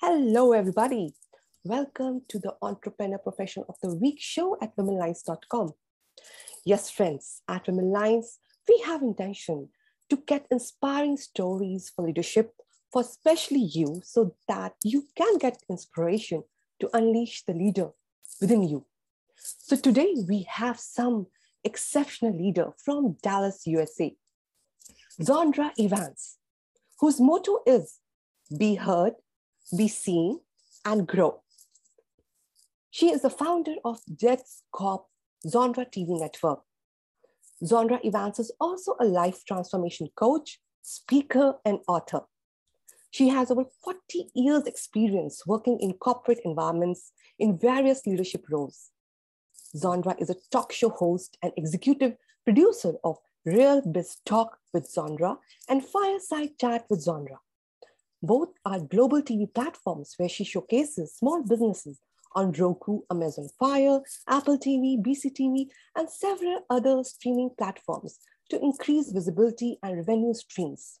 Hello, everybody. Welcome to the Entrepreneur Profession of the Week show at womenlines.com. Yes, friends, at Women Lines, we have intention to get inspiring stories for leadership for especially you so that you can get inspiration to unleash the leader within you. So today we have some exceptional leader from Dallas, USA, Zondra Evans, whose motto is be heard, be seen, and grow. She is the founder of Jets Corp Zondra TV network. Zondra Evans is also a life transformation coach, speaker, and author. She has over 40 years experience working in corporate environments in various leadership roles. Zondra is a talk show host and executive producer of Real Biz Talk with Zondra and Fireside Chat with Zondra. Both are global TV platforms where she showcases small businesses on Roku, Amazon Fire, Apple TV, BCTV, and several other streaming platforms to increase visibility and revenue streams.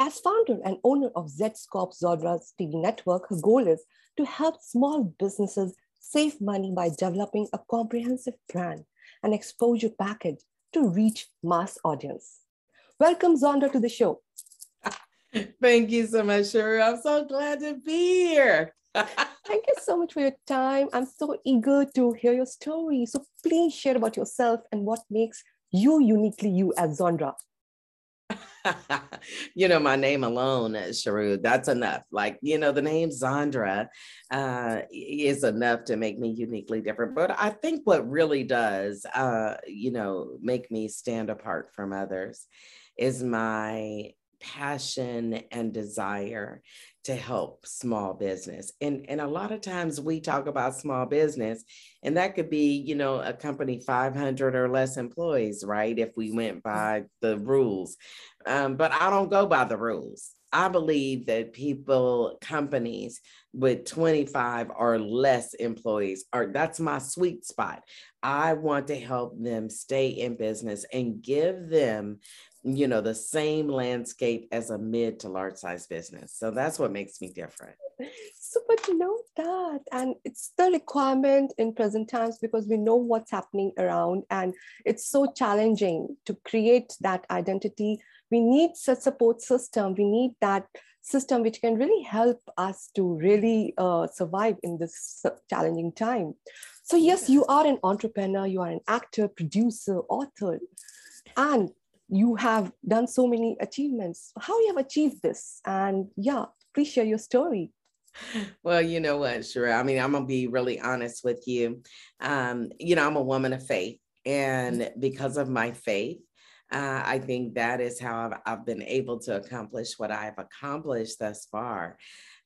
As founder and owner of Zscorp Zondra's TV network, her goal is to help small businesses save money by developing a comprehensive plan and exposure package to reach mass audience. Welcome, Zondra, to the show. Thank you so much, Shuri. I'm so glad to be here. Thank you so much for your time. I'm so eager to hear your story. So please share about yourself and what makes you uniquely you as Zondra. you know, my name alone, Sharu, that's enough. Like, you know, the name Zondra uh, is enough to make me uniquely different. But I think what really does, uh, you know, make me stand apart from others is my passion and desire to help small business. And, and a lot of times we talk about small business, and that could be, you know, a company 500 or less employees, right? If we went mm. by the rules. Um, but I don't go by the rules. I believe that people, companies with 25 or less employees are that's my sweet spot. I want to help them stay in business and give them you know the same landscape as a mid to large size business. So that's what makes me different. So but you know that and it's the requirement in present times because we know what's happening around and it's so challenging to create that identity. We need such support system. We need that system which can really help us to really uh, survive in this challenging time. So yes you are an entrepreneur you are an actor producer author and you have done so many achievements. How you have achieved this? And yeah, please share your story. Well, you know what, sure. I mean, I'm gonna be really honest with you. Um, you know, I'm a woman of faith, and because of my faith, uh, I think that is how I've, I've been able to accomplish what I've accomplished thus far.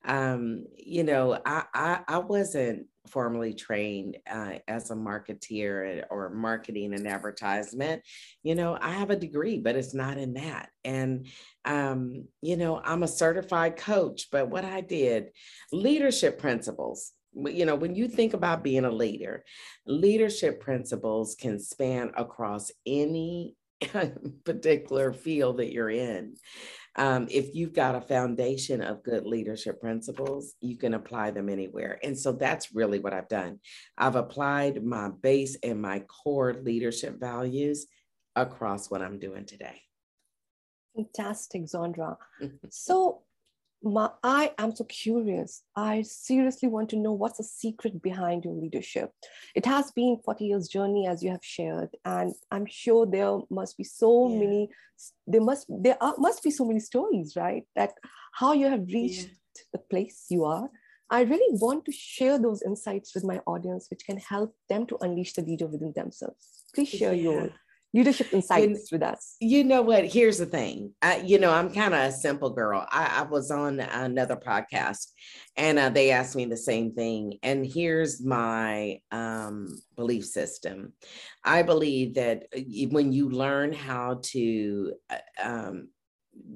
Um, you know, I, I, I wasn't formally trained uh, as a marketeer or marketing and advertisement. You know, I have a degree, but it's not in that. And, um, you know, I'm a certified coach, but what I did, leadership principles. You know, when you think about being a leader, leadership principles can span across any particular field that you're in um, if you've got a foundation of good leadership principles, you can apply them anywhere. And so that's really what I've done. I've applied my base and my core leadership values across what I'm doing today. Fantastic, Zondra. so my, I am so curious. I seriously want to know what's the secret behind your leadership. It has been 40 years journey as you have shared, and I'm sure there must be so yeah. many. There must there are, must be so many stories, right? That how you have reached yeah. the place you are. I really want to share those insights with my audience, which can help them to unleash the leader within themselves. Please share yeah. your leadership insights with us. You know what? Here's the thing. I, you know, I'm kind of a simple girl. I, I, was on another podcast and uh, they asked me the same thing. And here's my um, belief system I believe that uh, when you learn how to uh, um,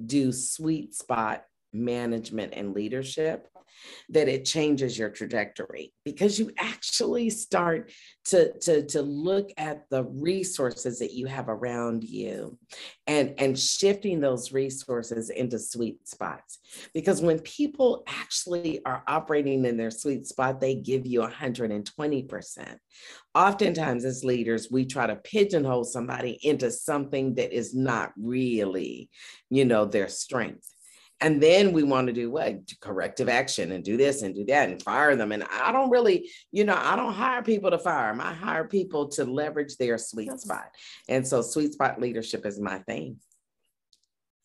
do sweet spot management and leadership, that it changes your trajectory because you actually start to, to, to look at the resources that you have around you and, and shifting those resources into sweet spots. Because when people actually are operating in their sweet spot, they give you 120%. Oftentimes, as leaders, we try to pigeonhole somebody into something that is not really, you know, their strength. And then we want to do what? Corrective action and do this and do that and fire them. And I don't really, you know, I don't hire people to fire them. I hire people to leverage their sweet spot. And so sweet spot leadership is my thing.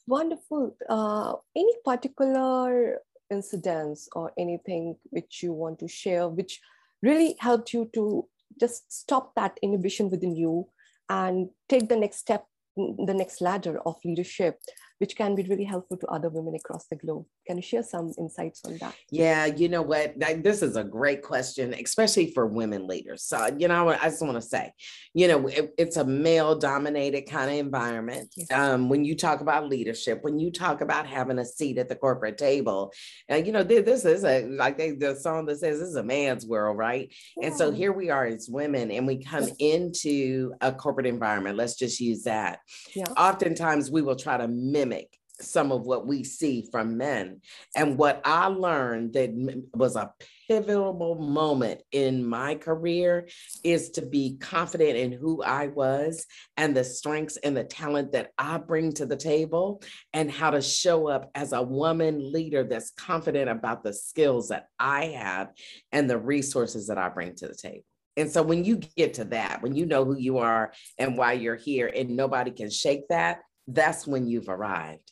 Wonderful. Uh, any particular incidents or anything which you want to share, which really helped you to just stop that inhibition within you and take the next step, the next ladder of leadership which can be really helpful to other women across the globe. Can you share some insights on that? Yeah, you know what? This is a great question, especially for women leaders. So, you know, I just want to say, you know, it, it's a male dominated kind of environment. Yes. Um, when you talk about leadership, when you talk about having a seat at the corporate table, and you know, this is a like they, the song that says this is a man's world, right? Yeah. And so here we are as women, and we come into a corporate environment. Let's just use that. Yeah. Oftentimes, we will try to mimic mimic some of what we see from men. And what I learned that was a pivotal moment in my career is to be confident in who I was and the strengths and the talent that I bring to the table, and how to show up as a woman leader that's confident about the skills that I have and the resources that I bring to the table. And so when you get to that, when you know who you are and why you're here, and nobody can shake that, that's when you've arrived.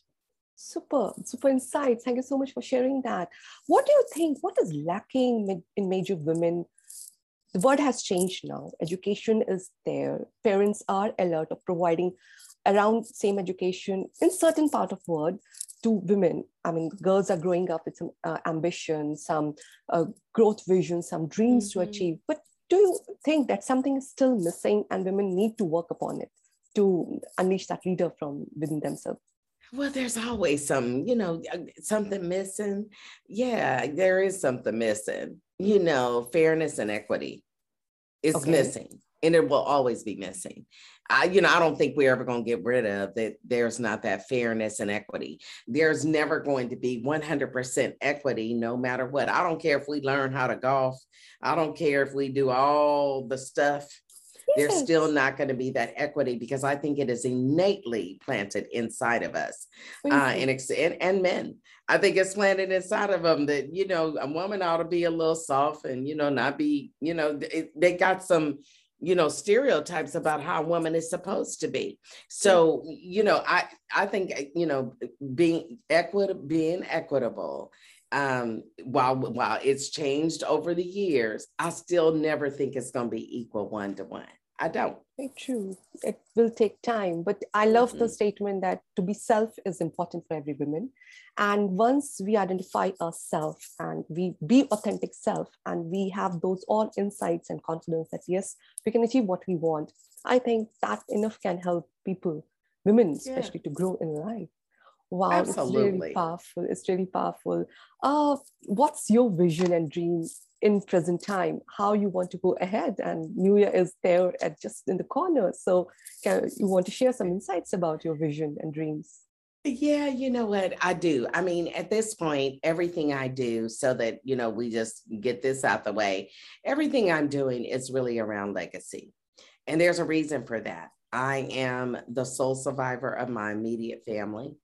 Super, super insights. Thank you so much for sharing that. What do you think? What is lacking in major women? The world has changed now. Education is there. Parents are alert of providing around same education in certain part of world to women. I mean, girls are growing up with some uh, ambition, some uh, growth vision, some dreams mm-hmm. to achieve. But do you think that something is still missing and women need to work upon it? To unleash that leader from within themselves? Well, there's always some, you know, uh, something missing. Yeah, there is something missing. You know, fairness and equity is okay. missing, and it will always be missing. I, you know, I don't think we're ever going to get rid of that. There's not that fairness and equity. There's never going to be 100% equity, no matter what. I don't care if we learn how to golf. I don't care if we do all the stuff there's still not going to be that equity because I think it is innately planted inside of us uh, and, and, and men. I think it's planted inside of them that, you know, a woman ought to be a little soft and, you know, not be, you know, it, they got some, you know, stereotypes about how a woman is supposed to be. So, you know, I, I think, you know, being equitable, being equitable um, while while it's changed over the years, I still never think it's going to be equal one to one. I don't. Very true. It will take time, but I love mm-hmm. the statement that to be self is important for every woman. And once we identify ourselves and we be authentic self, and we have those all insights and confidence that yes, we can achieve what we want. I think that enough can help people, women especially, yeah. to grow in life. Wow, Absolutely. it's really powerful. It's really powerful. Uh, what's your vision and dream in present time? How you want to go ahead? And New Year is there at just in the corner. So, can, you want to share some insights about your vision and dreams? Yeah, you know what? I do. I mean, at this point, everything I do, so that, you know, we just get this out the way, everything I'm doing is really around legacy. And there's a reason for that. I am the sole survivor of my immediate family.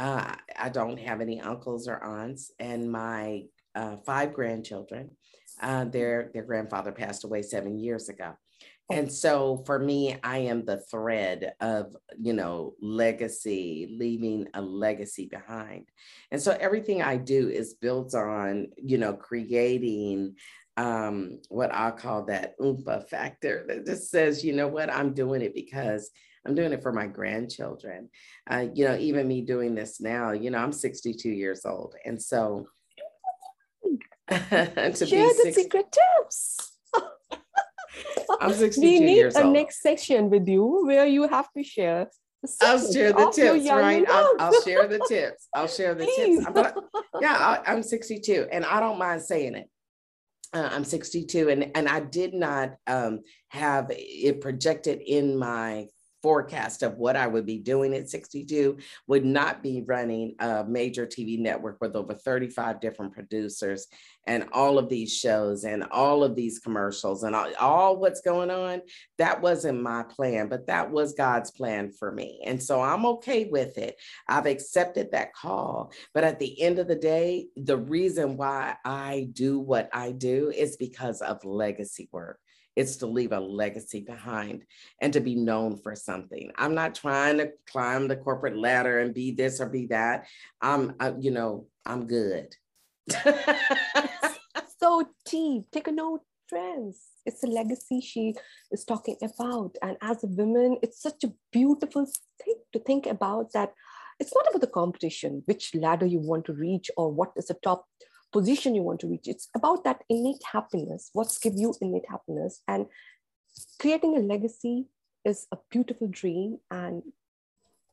Uh, I don't have any uncles or aunts, and my uh, five grandchildren, uh, their their grandfather passed away seven years ago, and so for me, I am the thread of you know legacy, leaving a legacy behind, and so everything I do is built on you know creating um, what I call that oompa factor that just says, you know what, I'm doing it because I'm doing it for my grandchildren. Uh, you know, even me doing this now, you know, I'm 62 years old. And so to share the 60, secret tips. I'm 62 we need a next section with you where you have to share I'll share the tips, right? I'll, I'll, share the tips. I'll share the Please. tips. But yeah, I, am 62 and I don't mind saying it. Uh, I'm 62 and, and I did not um, have it projected in my forecast of what I would be doing at 62 would not be running a major TV network with over 35 different producers and all of these shows and all of these commercials and all, all, what's going on. That wasn't my plan, but that was God's plan for me. And so I'm okay with it. I've accepted that call. But at the end of the day, the reason why I do what I do is because of legacy work. It's to leave a legacy behind and to be known for something. I'm not trying to climb the corporate ladder and be this or be that. I'm, I, you know, I'm good. so, T, take a note, friends. It's a legacy she is talking about. And as a woman, it's such a beautiful thing to think about that it's not about the competition, which ladder you want to reach or what is the top position you want to reach. It's about that innate happiness. What's give you innate happiness? And creating a legacy is a beautiful dream. And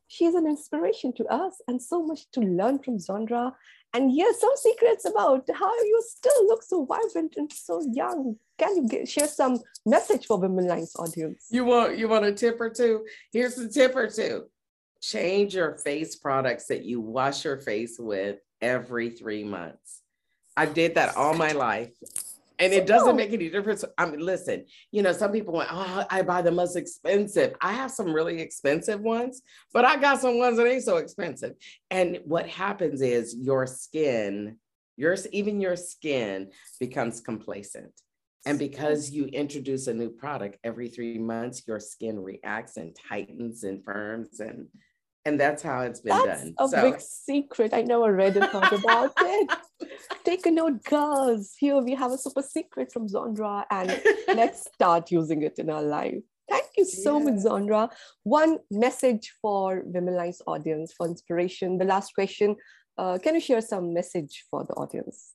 she's an inspiration to us and so much to learn from Zondra. And here's some secrets about how you still look so vibrant and so young. Can you get, share some message for Women Lines audience? You want you want a tip or two? Here's a tip or two. Change your face products that you wash your face with every three months. I did that all my life. And it doesn't make any difference. I mean, listen, you know, some people went, oh, I buy the most expensive. I have some really expensive ones, but I got some ones that ain't so expensive. And what happens is your skin, yours, even your skin becomes complacent. And because you introduce a new product every three months, your skin reacts and tightens and firms and and that's how it's been that's done. A so. big secret. I never read and thought about it. Take a note, girls. Here we have a super secret from Zondra, and let's start using it in our life. Thank you so yeah. much, Zondra. One message for Women Lines audience for inspiration. The last question. Uh, can you share some message for the audience?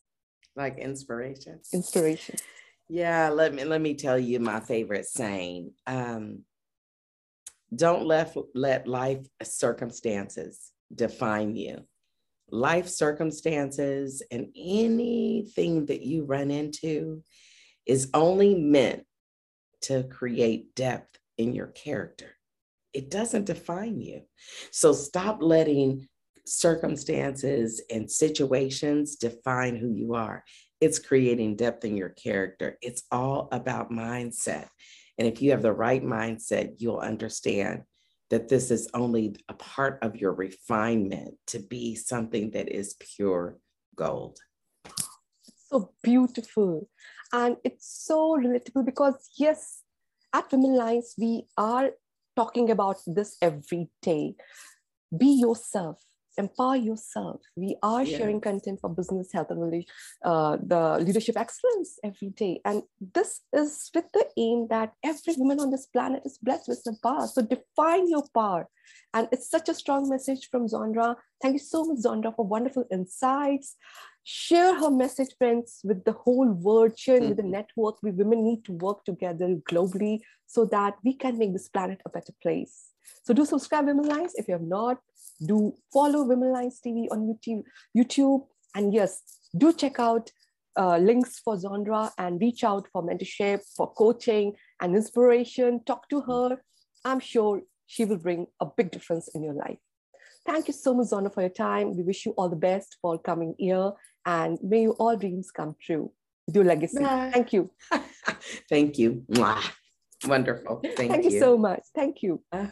Like inspiration. Inspiration. Yeah, let me let me tell you my favorite saying. Um, don't let, let life circumstances define you. Life circumstances and anything that you run into is only meant to create depth in your character. It doesn't define you. So stop letting circumstances and situations define who you are. It's creating depth in your character. It's all about mindset. And if you have the right mindset, you'll understand that this is only a part of your refinement to be something that is pure gold. So beautiful. And it's so relatable because, yes, at Women Lines, we are talking about this every day. Be yourself empower yourself. We are yeah. sharing content for business health and uh, the leadership excellence every day. And this is with the aim that every woman on this planet is blessed with some power. So define your power. And it's such a strong message from Zondra. Thank you so much, Zondra, for wonderful insights. Share her message, friends, with the whole world, share mm-hmm. with the network. We women need to work together globally so that we can make this planet a better place. So do subscribe Women Lines if you have not. Do follow Women Lines TV on YouTube. YouTube. And yes, do check out uh, links for Zondra and reach out for mentorship, for coaching and inspiration. Talk to her. I'm sure she will bring a big difference in your life. Thank you so much, Zondra, for your time. We wish you all the best for coming year and may you all dreams come true with your legacy. Bye. Thank you. Thank you. Mwah. Wonderful. Thank, Thank you. you. so much. Thank you. Uh-huh.